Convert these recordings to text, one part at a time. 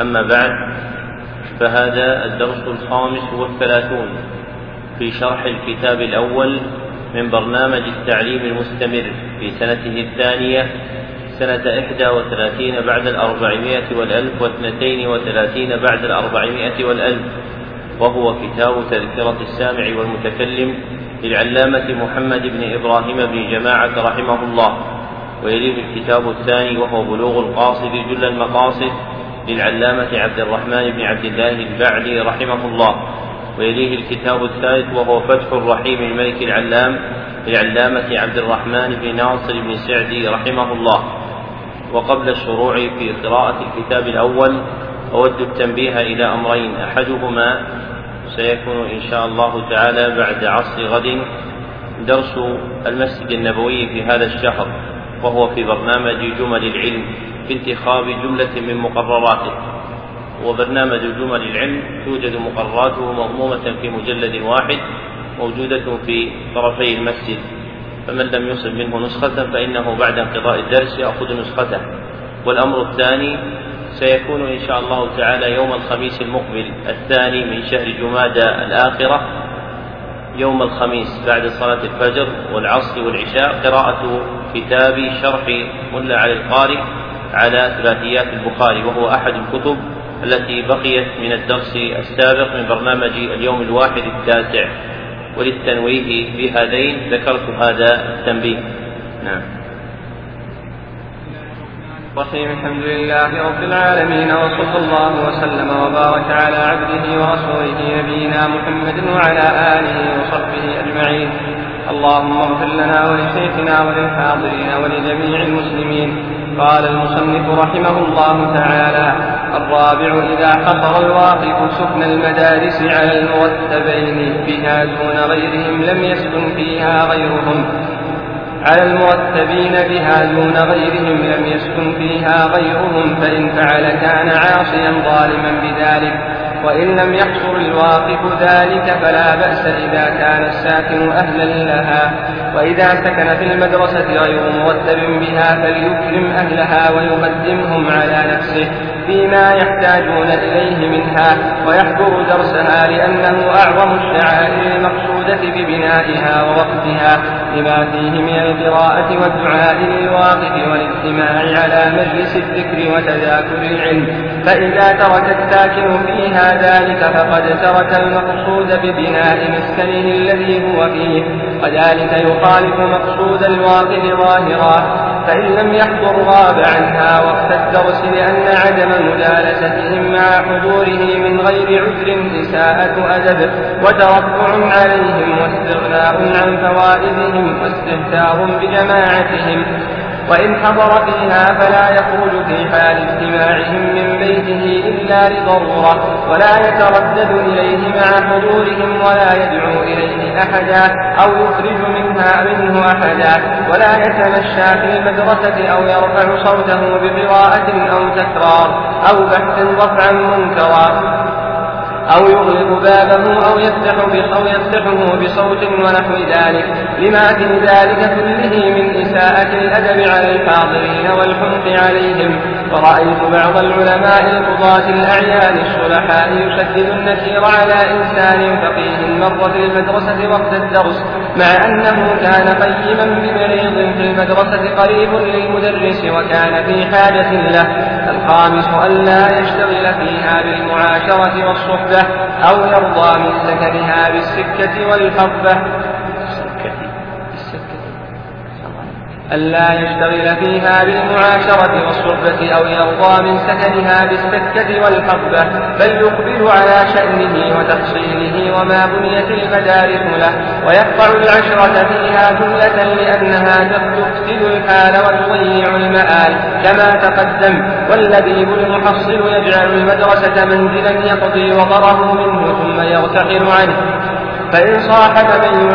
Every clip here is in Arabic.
أما بعد فهذا الدرس الخامس والثلاثون في شرح الكتاب الأول من برنامج التعليم المستمر في سنته الثانية سنة إحدى وثلاثين بعد الأربعمائة والألف واثنتين وثلاثين بعد الأربعمائة والألف وهو كتاب تذكرة السامع والمتكلم للعلامة محمد بن إبراهيم بن جماعة رحمه الله ويليه الكتاب الثاني وهو بلوغ القاصد جل المقاصد للعلامة عبد الرحمن بن عبد الله البعلي رحمه الله. ويليه الكتاب الثالث وهو فتح الرحيم الملك العلام للعلامة عبد الرحمن بن ناصر بن سعدي رحمه الله. وقبل الشروع في قراءة الكتاب الأول أود التنبيه إلى أمرين. أحدهما سيكون إن شاء الله تعالى بعد عصر غد درس المسجد النبوي في هذا الشهر وهو في برنامج جمل العلم. في انتخاب جملة من مقرراته. وبرنامج جمل العلم توجد مقرراته مضمومة في مجلد واحد موجودة في طرفي المسجد. فمن لم يصب منه نسخة فإنه بعد انقضاء الدرس يأخذ نسخته. والأمر الثاني سيكون إن شاء الله تعالى يوم الخميس المقبل الثاني من شهر جمادى الآخرة. يوم الخميس بعد صلاة الفجر والعصر والعشاء قراءة كتاب شرح ملا علي القارئ. على ثلاثيات البخاري وهو أحد الكتب التي بقيت من الدرس السابق من برنامج اليوم الواحد التاسع. وللتنويه بهذين ذكرت هذا التنبيه. نعم. الرحيم الحمد لله رب العالمين وصلى الله وسلم وبارك على عبده ورسوله نبينا محمد وعلى آله وصحبه أجمعين. اللهم اغفر لنا ولشيخنا وللحاضرين ولجميع المسلمين. قال المصنف رحمه الله تعالى الرابع إذا حصر الواقف سكن المدارس على المرتبين بها دون غيرهم لم يسكن فيها غيرهم. على المرتبين بها دون غيرهم لم يسكن فيها غيرهم فإن فعل كان عاصيا ظالما بذلك. وإن لم يحصر الواقف ذلك فلا بأس إذا كان الساكن أهلا لها. وإذا سكن في المدرسة غير مرتب بها فليكرم أهلها ويقدمهم على نفسه فيما يحتاجون إليه منها. ويحضر درسها لأنه أعظم الشعائر المقصودة ببنائها ووقتها لما فيه من القراءة والدعاء للواقف والاجتماع على مجلس الذكر وتذاكر العلم. فإذا ترك الساكن فيها ذلك فقد ترك المقصود ببناء مسكنه الذي هو فيه وذلك يخالف مقصود الواقف ظاهرا. فإن لم يحضر غاب عنها وقت الدرس لأن عدم مجالستهم مع حضوره من غير عذر إساءة أدب وترفع عليهم واستغناء عن فوائدهم واستهتار بجماعتهم. وإن حضر فيها فلا يخرج في حال اجتماعهم من بيته إلا لضرورة ولا يتردد إليه مع حضورهم ولا يدعو إليه أحدا أو يخرج منها منه أحدا ولا يتمشى في المدرسة أو يرفع صوته بقراءة أو تكرار أو بحث رفعا منكرا. أو يغلق بابه أو يفتح أو يفتحه بصوت ونحو ذلك. لما في ذلك كله من إساءة الأدب على الحاضرين والحمق عليهم. ورأيت بعض العلماء القضاة الأعيان الصلحاء يشدد النكير على إنسان فقيه مر في المدرسة وقت الدرس. مع أنه كان قيما بمريض في المدرسة قريب للمدرس وكان في حاجة له الخامس ألا يشتغل فيها بالمعاشرة والصحبة أو يرضى من سكنها بالسكة والحربة ألا يشتغل فيها بالمعاشرة والصحبة أو يرضى من سكنها بالسكة والحربة بل يقبل على شأنه وتحصيله وما بنيت المدارس له ويقطع العشرة فيها جملة لأنها تفسد الحال وتضيع المآل. كما تقدم واللبيب المحصل يجعل المدرسة منزلا يقضي وطره منه ثم يرتحل عنه. فإن صاحب من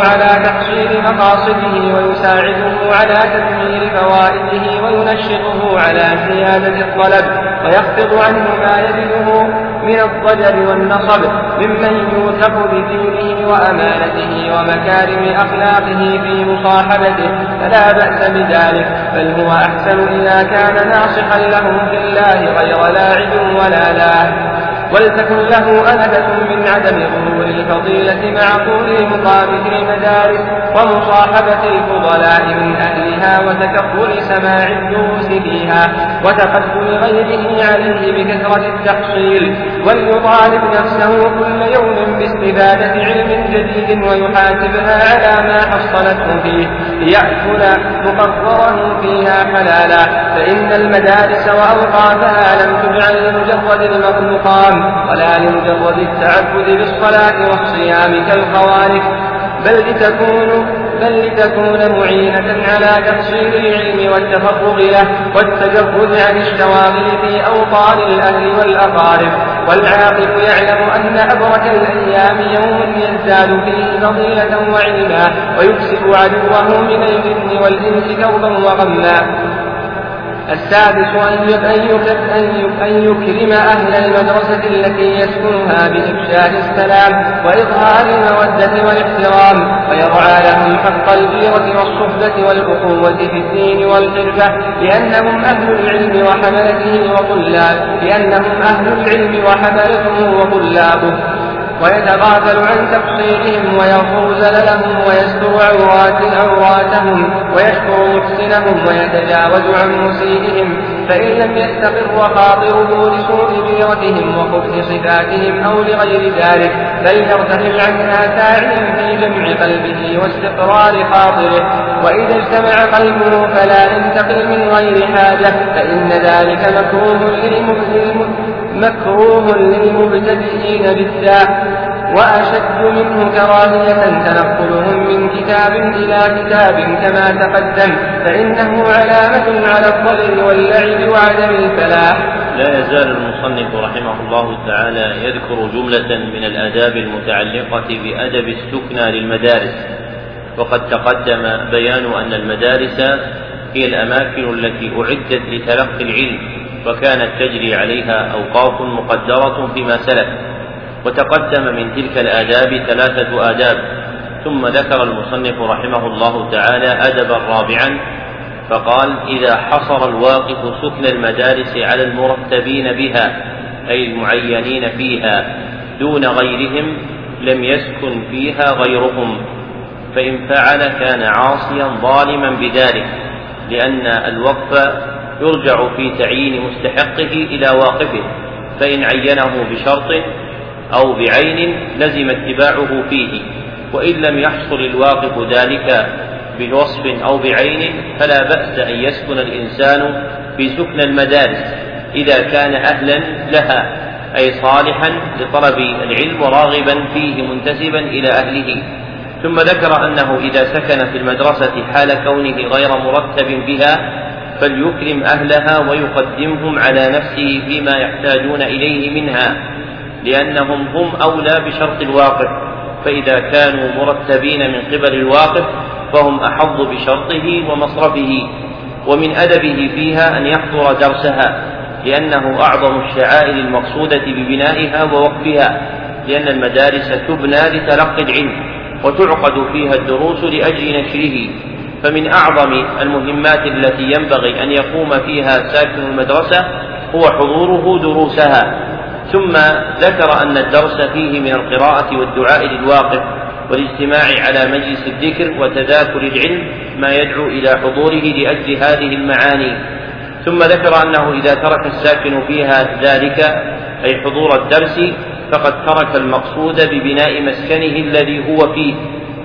على تحصيل مقاصده ويساعده على تدمير فوائده وينشطه على زيادة الطلب ويخفض عنه ما يجده من الضجر والنصب ممن يوثق بدينه وأمانته ومكارم أخلاقه في مصاحبته فلا بأس بذلك بل هو أحسن إذا كان ناصحا له في الله غير لاعب ولا لاعب. ولتكن له أنبة من عدم ظهور الفضيلة مع طول المقام في المدارس ومصاحبة الفضلاء من أهلها وتكفل سماع الدروس فيها وتقدم غيره عليه بكثرة التحصيل. وليطالب نفسه كل يوم باستفادة علم جديد ويحاسبها على ما حصلته فيه. ليأكل مقرره فيها حلالا فإن المدارس وأوقافها لم تجعل لمجرد المقام ولا لمجرد التعبد بالصلاة والصيام كالخوارق بل لتكون بل لتكون معينة على تحصيل العلم والتفرغ له والتجرد عن الشواغل في أوطان الأهل والأقارب. والعاقل يعلم أن أبرك الأيام يوم يزداد فيه فضيلة وعلما ويكسب عدوه من الجن والإنس كربا وغما. السادس أن يكرم أهل المدرسة التي يسكنها بإفشاء السلام وإظهار المودة والاحترام ويرعى لهم حق الجيرة والصحبة والأخوة في الدين والحرفة لأنهم أهل العلم وحملته وطلاب لأنهم أهل العلم وحملته وطلابه. ويتغافل عن تقصيرهم ويغفر زللهم ويستر عورات عوراتهم ويشكر محسنهم ويتجاوز عن مسيئهم فإن لم يستقر خاطره لسوء بيرتهم وخبث صفاتهم أو لغير ذلك فليرتحل عنها ساعيا في جمع قلبه واستقرار خاطره وإذا اجتمع قلبه فلا ينتقل من غير حاجة فإن ذلك مكروه للمبتدئين بالداء. وأشد منه كراهية تنقلهم من كتاب إلى كتاب كما تقدم فإنه علامة على الضلل واللعب وعدم الفلاح. لا يزال المصنف رحمه الله تعالى يذكر جملة من الآداب المتعلقة بأدب السكنى للمدارس. وقد تقدم بيان أن المدارس هي الأماكن التي أعدت لتلقي العلم وكانت تجري عليها أوقاف مقدرة فيما سلف. وتقدم من تلك الآداب ثلاثة آداب. ثم ذكر المصنف رحمه الله تعالى أدبا رابعا فقال إذا حصر الواقف سكن المدارس على المرتبين بها أي المعينين فيها دون غيرهم لم يسكن فيها غيرهم. فإن فعل كان عاصيا ظالما بذلك لأن الوقف يرجع في تعيين مستحقه إلى واقفه فإن عينه بشرط أو بعين لزم اتباعه فيه وإن لم يحصل الواقف ذلك بوصف أو بعين فلا بأس أن يسكن الإنسان في سكن المدارس إذا كان أهلا لها أي صالحا لطلب العلم وراغبا فيه منتسبا إلى أهله. ثم ذكر أنه إذا سكن في المدرسة حال كونه غير مرتب بها فليكرم أهلها ويقدمهم على نفسه فيما يحتاجون إليه منها. لأنهم هم أولى بشرط الواقف فإذا كانوا مرتبين من قبل الواقف فهم أحظ بشرطه ومصرفه ومن أدبه فيها أن يحضر درسها لأنه أعظم الشعائر المقصودة ببنائها ووقفها لأن المدارس تبنى لتلقي العلم وتعقد فيها الدروس لأجل نشره فمن أعظم المهمات التي ينبغي أن يقوم فيها ساكن المدرسة هو حضوره دروسها. ثم ذكر أن الدرس فيه من القراءة والدعاء للواقف والاجتماع على مجلس الذكر وتذاكر العلم ما يدعو إلى حضوره لأجل هذه المعاني. ثم ذكر أنه إذا ترك الساكن فيها ذلك أي حضور الدرس فقد ترك المقصود ببناء مسكنه الذي هو فيه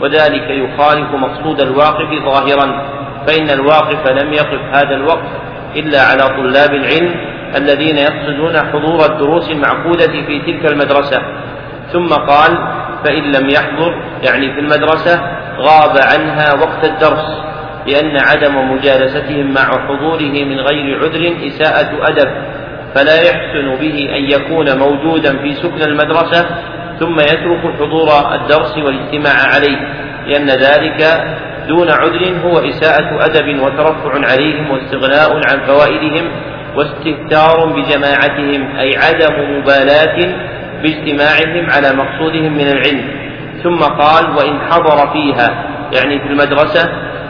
وذلك يخالف مقصود الواقف ظاهرا فإن الواقف لم يقف هذا الوقت إلا على طلاب العلم الذين يقصدون حضور الدروس المعقودة في تلك المدرسة. ثم قال فإن لم يحضر يعني في المدرسة غاب عنها وقت الدرس لأن عدم مجالستهم مع حضوره من غير عذر إساءة أدب. فلا يحسن به أن يكون موجودا في سكن المدرسة ثم يترك حضور الدرس والاجتماع عليه لأن ذلك دون عذر هو إساءة أدب وترفع عليهم واستغناء عن فوائدهم. واستهتار بجماعتهم أي عدم مبالاة باجتماعهم على مقصودهم من العلم. ثم قال وإن حضر فيها. يعني في المدرسة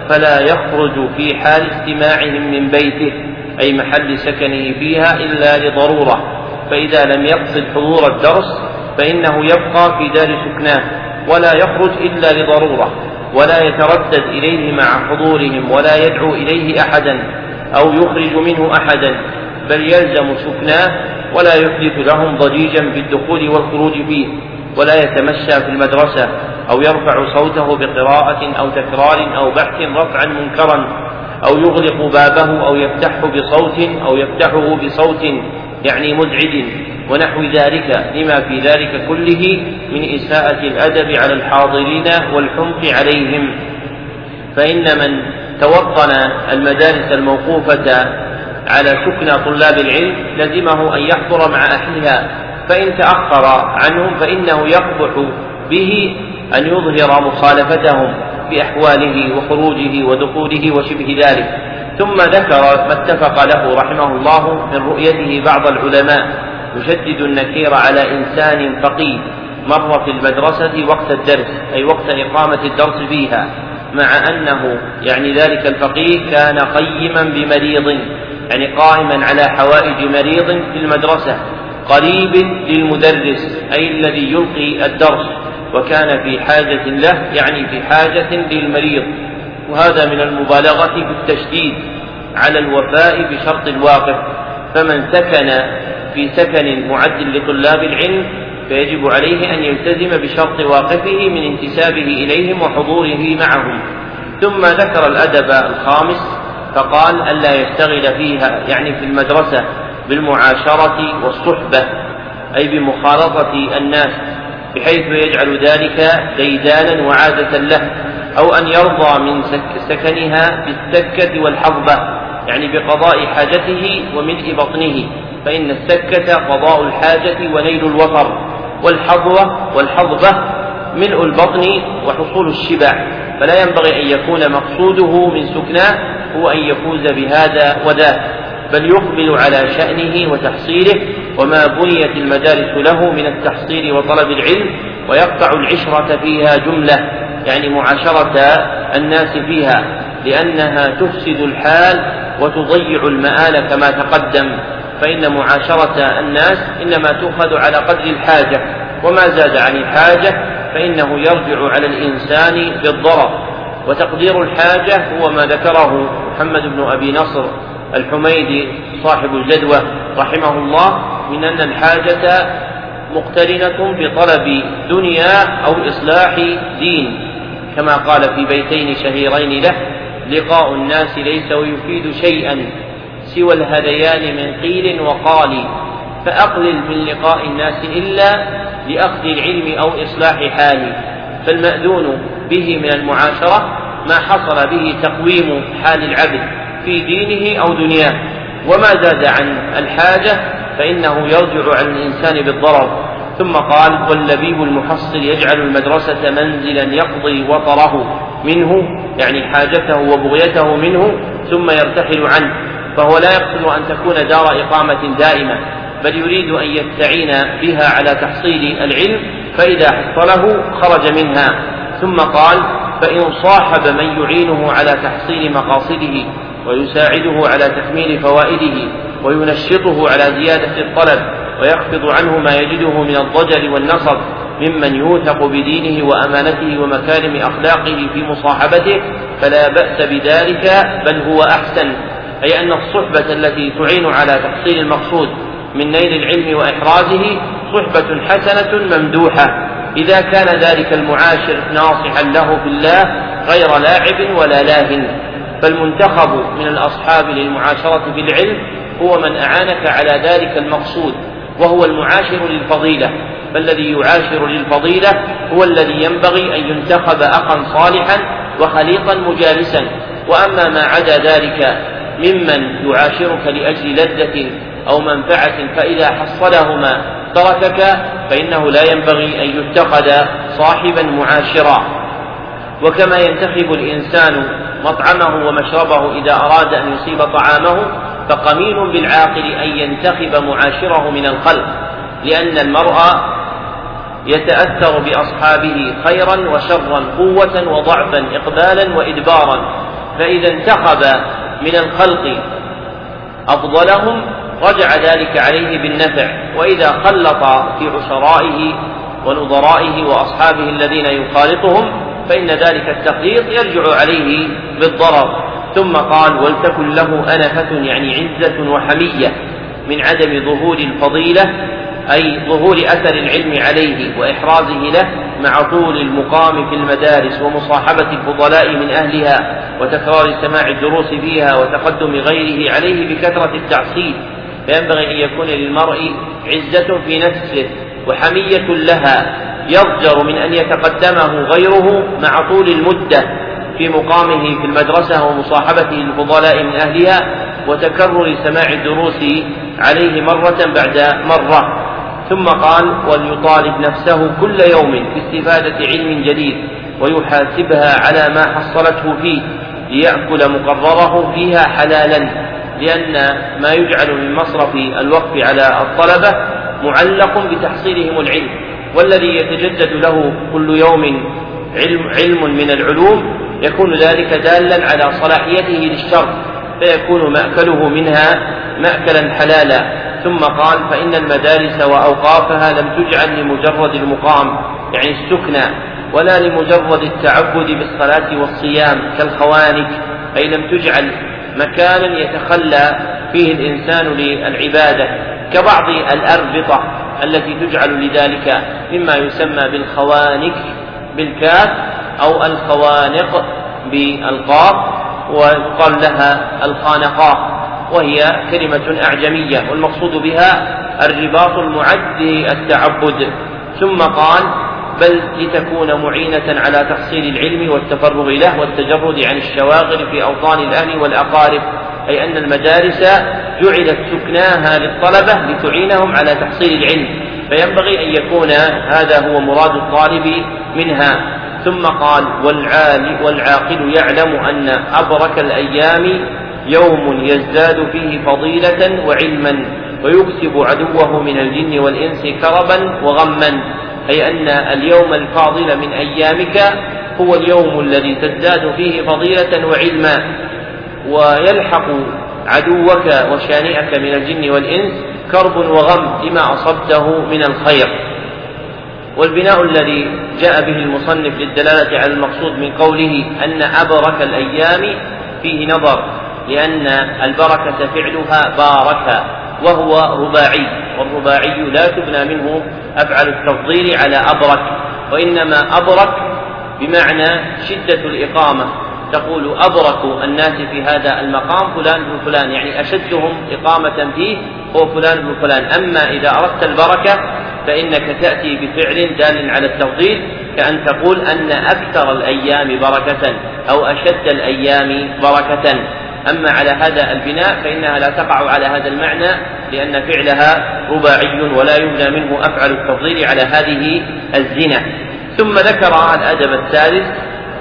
فلا يخرج في حال استماعهم من بيته أي محل سكنه فيها إلا لضرورة. فإذا لم يقصد حضور الدرس فإنه يبقى في دار سكناه ولا يخرج إلا لضرورة ولا يتردد إليه مع حضورهم ولا يدعو إليه أحدا أو يخرج منه أحدا. بل يلزم سكناه ولا يحدث لهم ضجيجا بالدخول والخروج فيه ولا يتمشى في المدرسة أو يرفع صوته بقراءة أو تكرار أو بحث رفعا منكرا أو يغلق بابه أو يفتحه بصوت أو يفتحه بصوت يعني مزعج ونحو ذلك لما في ذلك كله من إساءة الأدب على الحاضرين والحمق عليهم. فإن من توطن المدارس الموقوفة على سكن طلاب العلم لزمه أن يحضر مع أهلها فإن تأخر عنهم فإنه يقبح به أن يظهر مخالفتهم بأحواله وخروجه ودخوله وشبه ذلك. ثم ذكر ما اتفق له رحمه الله من رؤيته بعض العلماء يشدد النكير على إنسان فقيه مر في المدرسة وقت الدرس أي وقت إقامة الدرس فيها مع أنه يعني ذلك الفقيه كان قيما بمريض يعني قائما على حوائج مريض في المدرسة قريب للمدرس أي الذي يلقي الدرس وكان في حاجة له يعني في حاجة للمريض. وهذا من المبالغة في التشديد على الوفاء بشرط الواقف فمن سكن في سكن معد لطلاب العلم فيجب عليه أن يلتزم بشرط واقفه من انتسابه إليهم وحضوره معهم. ثم ذكر الأدب الخامس فقال ألا يشتغل فيها يعني في المدرسة بالمعاشرة والصحبة أي بمخالطة الناس بحيث يجعل ذلك ديدانا وعادة له أو أن يرضى من سكنها بالسكة والحظبة يعني بقضاء حاجته وملء بطنه فإن السكة قضاء الحاجة ونيل الوطر والحظوة والحظبة ملء البطن وحصول الشبع فلا ينبغي أن يكون مقصوده من سكناه هو أن يفوز بهذا وذاك بل يقبل على شأنه وتحصيله وما بنيت المدارس له من التحصيل وطلب العلم ويقطع العشرة فيها جملة يعني معاشرة الناس فيها لأنها تفسد الحال وتضيع المآل كما تقدم. فإن معاشرة الناس إنما تؤخذ على قدر الحاجة وما زاد عن الحاجة فإنه يرجع على الإنسان بالضرر. وتقدير الحاجة هو ما ذكره محمد بن أبي نصر الحميدي صاحب الجدوى رحمه الله من أن الحاجة مقترنة بطلب دنيا أو إصلاح دين كما قال في بيتين شهيرين له لقاء الناس ليس ويفيد شيئا سوى الهذيان من قيل وقال فأقلل من لقاء الناس إلا لأخذ العلم أو إصلاح حال فالمأذون به من المعاشرة ما حصل به تقويم حال العبد في دينه أو دنياه. وما زاد عن الحاجة فإنه يرجع على الإنسان بالضرر. ثم قال واللبيب المحصل يجعل المدرسة منزلا يقضي وطره منه يعني حاجته وبغيته منه ثم يرتحل عنه. فهو لا يقصد أن تكون دار إقامة دائمة بل يريد أن يستعين بها على تحصيل العلم فإذا حصله خرج منها. ثم قال فإن صاحب من يعينه على تحصيل مقاصده ويساعده على تكميل فوائده وينشطه على زيادة الطلب ويخفض عنه ما يجده من الضجر والنصب ممن يوثق بدينه وأمانته ومكارم أخلاقه في مصاحبته فلا بأس بذلك بل هو أحسن. أي أن الصحبة التي تعين على تحصيل المقصود من نيل العلم وإحرازه صحبة حسنة ممدوحة. إذا كان ذلك المعاشر ناصحا له في الله غير لاعب ولا لاهن. فالمنتخب من الأصحاب للمعاشرة بالعلم هو من أعانك على ذلك المقصود وهو المعاشر للفضيلة. فالذي يعاشر للفضيلة هو الذي ينبغي أن ينتخب أخا صالحا وخليقا مجالسا. وأما ما عدا ذلك ممن يعاشرك لأجل لذة أو منفعة فإذا حصلهما تركك فإنه لا ينبغي أن يتخذ صاحبا معاشرا. وكما ينتخب الإنسان مطعمه ومشربه إذا أراد أن يصيب طعامه فقمين بالعاقل أن ينتخب معاشره من الخلق لأن المرء يتأثر بأصحابه خيرا وشرا قوة وضعفا إقبالا وإدبارا. فإذا انتخب من الخلق أفضلهم رجع ذلك عليه بالنفع. وإذا خلط في عشرائه ونظرائه وأصحابه الذين يخالطهم فإن ذلك التخليط يرجع عليه بالضرر. ثم قال ولتكن له أنفة يعني عزة وحمية من عدم ظهور الفضيلة أي ظهور أثر العلم عليه وإحرازه له مع طول المقام في المدارس ومصاحبة الفضلاء من أهلها وتكرار سماع الدروس فيها وتقدم غيره عليه بكثرة التعصيب فينبغي أن يكون للمرء عزة في نفسه وحمية لها يضجر من أن يتقدمه غيره مع طول المدة في مقامه في المدرسة ومصاحبته للفضلاء من أهلها وتكرر سماع الدروس عليه مرة بعد مرة. ثم قال وليطالب نفسه كل يوم باستفادة علم جديد ويحاسبها على ما حصلته فيه ليأكل مقرره فيها حلالا. لأن ما يجعل من مصرف الوقف على الطلبة معلق بتحصيلهم العلم والذي يتجدد له كل يوم علم, علم من العلوم يكون ذلك دالا على صلاحيته للشر فيكون مأكله منها مأكلا حلالا. ثم قال فإن المدارس وأوقافها لم تجعل لمجرد المقام يعني السكنى ولا لمجرد التعبد بالصلاة والصيام كالخوانك أي لم تجعل مكانا يتخلى فيه الإنسان للعبادة كبعض الأربطة التي تجعل لذلك مما يسمى بالخوانك بالكاف أو الخوانق بالقاف ويقال لها الخانقات وهي كلمة أعجمية والمقصود بها الرباط المعد للتعبد ثم قال بل لتكون معينة على تحصيل العلم والتفرغ له والتجرد عن الشواغل في أوطان الأهل والأقارب أي أن المدارس جعلت سكناها للطلبة لتعينهم على تحصيل العلم فينبغي أن يكون هذا هو مراد الطالب منها. ثم قال والعاقل يعلم أن أبرك الأيام يوم يزداد فيه فضيلة وعلما ويكسب عدوه من الجن والإنس كربا وغما. أي أن اليوم الفاضل من أيامك هو اليوم الذي تزداد فيه فضيلة وعلما ويلحق عدوك وشانئك من الجن والإنس كرب وغم لما أصبته من الخير. والبناء الذي جاء به المصنف للدلالة على المقصود من قوله أن أبرك الأيام فيه نظر لأن البركة فعلها بارك. وهو رباعي والرباعي لا تبنى منه أفعل التفضيل على أبرك وإنما أبرك بمعنى شدة الإقامة تقول أبرك الناس في هذا المقام فلان بن فلان يعني أشدهم إقامة فيه هو فلان بن فلان. أما إذا أردت البركة فإنك تأتي بفعل دال على التفضيل كأن تقول أن أكثر الأيام بركة أو أشد الأيام بركة. أما على هذا البناء فإنها لا تقع على هذا المعنى لأن فعلها رباعي ولا يبنى منه أفعل التفضيل على هذه الزنا. ثم ذكر الأدب الثالث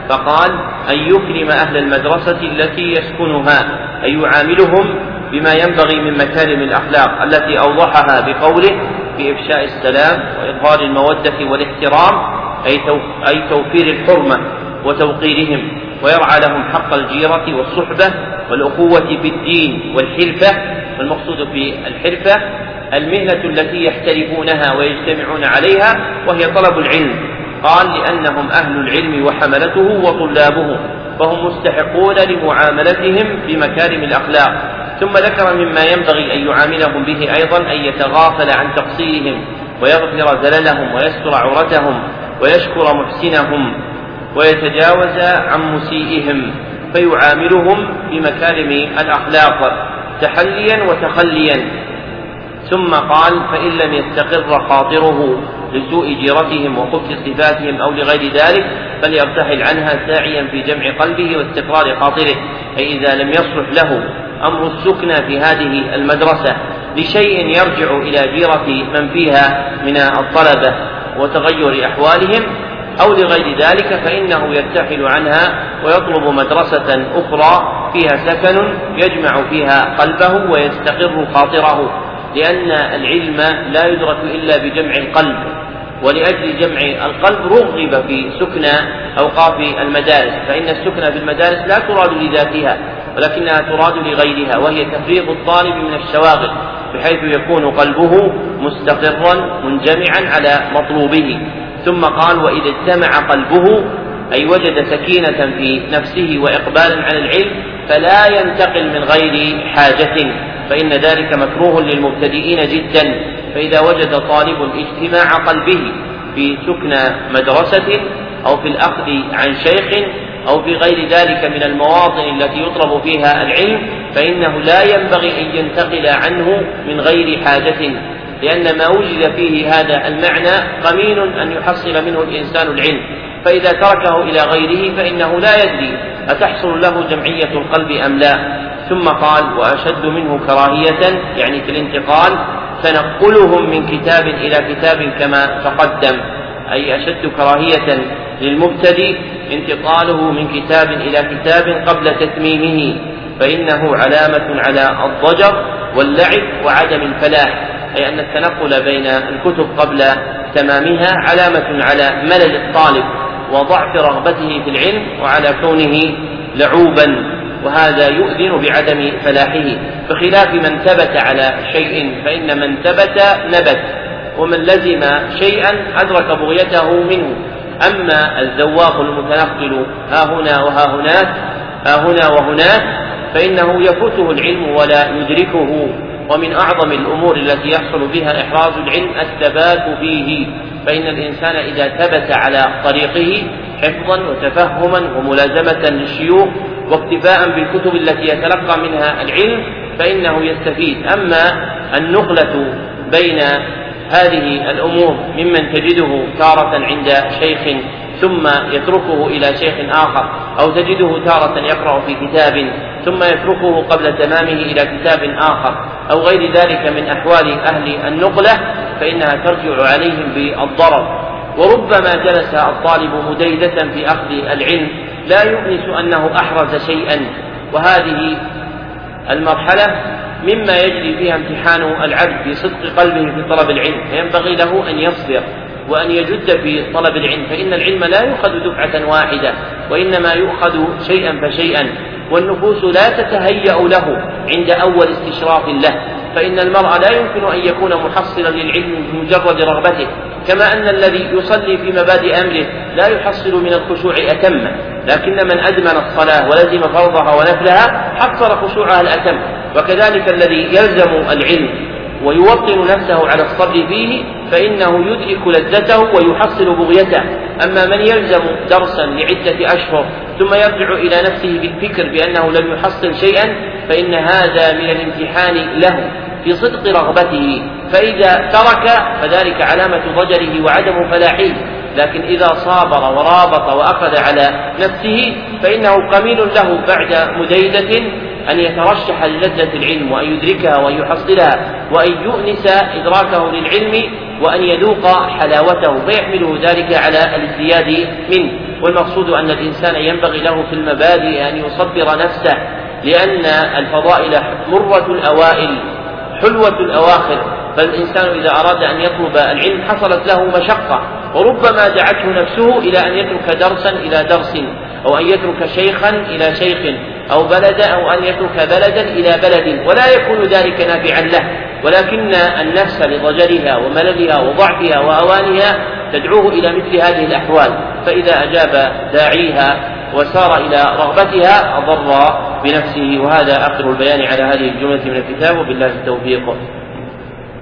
فقال أن يكرم أهل المدرسة التي يسكنها أن يعاملهم بما ينبغي من مكارم الأخلاق التي أوضحها بقوله في إفشاء السلام وإظهار المودة والاحترام أي توفير الحرمة وتوقيرهم. ويرعى لهم حق الجيرة والصحبة والأخوة في الدين والحرفة والمقصود في الحرفة المهنة التي يحترفونها ويجتمعون عليها وهي طلب العلم. قال لأنهم أهل العلم وحملته وطلابه فهم مستحقون لمعاملتهم بمكارم الأخلاق. ثم ذكر مما ينبغي أن يعاملهم به أيضا أن يتغافل عن تقصيرهم ويغفر زللهم ويستر عورتهم ويشكر محسنهم. ويتجاوز عن مسيئهم فيعاملهم بمكارم الأخلاق تحليا وتخليا. ثم قال فإن لم يستقر خاطره لسوء جيرتهم وخبث صفاتهم أو لغير ذلك فليرتحل عنها ساعيا في جمع قلبه واستقرار خاطره. أي إذا لم يصلح له أمر السكنى في هذه المدرسة لشيء يرجع إلى جيرة من فيها من الطلبة وتغير أحوالهم أو لغير ذلك فإنه يرتحل عنها ويطلب مدرسة أخرى فيها سكن يجمع فيها قلبه ويستقر خاطره لأن العلم لا يدرك إلا بجمع القلب ولأجل جمع القلب رغب في سكنى أوقاف المدارس فإن السكنى في المدارس لا تراد لذاتها ولكنها تراد لغيرها وهي تفريغ الطالب من الشواغل بحيث يكون قلبه مستقرا منجمعا على مطلوبه. ثم قال وإذا اجتمع قلبه أي وجد سكينة في نفسه وإقبالا على العلم فلا ينتقل من غير حاجة فإن ذلك مكروه للمبتدئين جدا. فإذا وجد طالب اجتماع قلبه في سكن مدرسة أو في الأخذ عن شيخ أو في غير ذلك من المواطن التي يطلب فيها العلم فإنه لا ينبغي أن ينتقل عنه من غير حاجة. لأن ما وجد فيه هذا المعنى قمين أن يحصل منه الإنسان العلم. فإذا تركه إلى غيره فإنه لا يدري أتحصل له جمعية القلب أم لا. ثم قال وأشد منه كراهية يعني في الانتقال تنقلهم من كتاب إلى كتاب كما تقدم. أي أشد كراهية للمبتدئ انتقاله من كتاب إلى كتاب قبل تتميمه. فإنه علامة على الضجر واللعب وعدم الفلاح. أي أن التنقل بين الكتب قبل تمامها علامة على ملل الطالب وضعف رغبته في العلم وعلى كونه لعوبا وهذا يؤذن بعدم فلاحه. بخلاف من ثبت على شيء فإن من ثبت نبت ومن لزم شيئا أدرك بغيته منه. أما الزواق المتنقل ها هنا وها هناك ها هنا وهناك فإنه يفوته العلم ولا يدركه. ومن أعظم الأمور التي يحصل بها إحراز العلم الثبات فيه فإن الإنسان إذا ثبت على طريقه حفظا وتفهما وملازمة للشيوخ واكتفاء بالكتب التي يتلقى منها العلم فإنه يستفيد. أما النقلة بين هذه الأمور ممن تجده تارة عند شيخ ثم يتركه إلى شيخ آخر أو تجده تارة يقرأ في كتاب ثم يتركه قبل تمامه إلى كتاب آخر أو غير ذلك من أحوال أهل النقلة فإنها ترجع عليهم بالضرر. وربما جلس الطالب مديدة في أخذ العلم لا يؤنس أنه أحرز شيئا. وهذه المرحلة مما يجري فيها امتحان العبد في صدق قلبه في طلب العلم. فينبغي له أن يصبر وأن يجد في طلب العلم فإن العلم لا يؤخذ دفعة واحدة وإنما يؤخذ شيئا فشيئا. والنفوس لا تتهيأ له عند أول استشراف له فإن المرء لا يمكن أن يكون محصلا للعلم بمجرد رغبته كما أن الذي يصلي في مبادئ أمره لا يحصل من الخشوع أتمه لكن من أدمن الصلاة ولزم فرضها ونفلها حصل خشوعها الأتم وكذلك الذي يلزم العلم ويوطن نفسه على الصبر فيه فإنه يدرك لذته ويحصل بغيته. أما من يلزم درسا لعدة أشهر ثم يرجع إلى نفسه بالفكر بأنه لم يحصل شيئا فإن هذا من الامتحان له في صدق رغبته. فإذا ترك فذلك علامة ضجره وعدم فلاحه. لكن إذا صابر ورابط وأخذ على نفسه فإنه قميل له بعد مديدة أن يترشح للذة العلم وأن يدركها وأن يحصلها وأن يؤنس إدراكه للعلم وأن يذوق حلاوته فيحمله ذلك على الازدياد منه. والمقصود أن الإنسان ينبغي له في المبادئ أن يصبر نفسه لأن الفضائل مرة الأوائل حلوة الأواخر. فالإنسان إذا أراد أن يطلب العلم حصلت له مشقة وربما دعته نفسه إلى أن يترك درسا إلى درس أو أن يترك شيخا إلى شيخ أو بلد أو أن يترك بلدا إلى بلد. ولا يكون ذلك نافعا له. ولكن النفس لضجرها ومللها وضعفها وأوانها تدعوه إلى مثل هذه الأحوال. فإذا أجاب داعيها وسار إلى رغبتها أضر بنفسه. وهذا آخر البيان على هذه الجملة من الكتاب. وبالله التوفيق.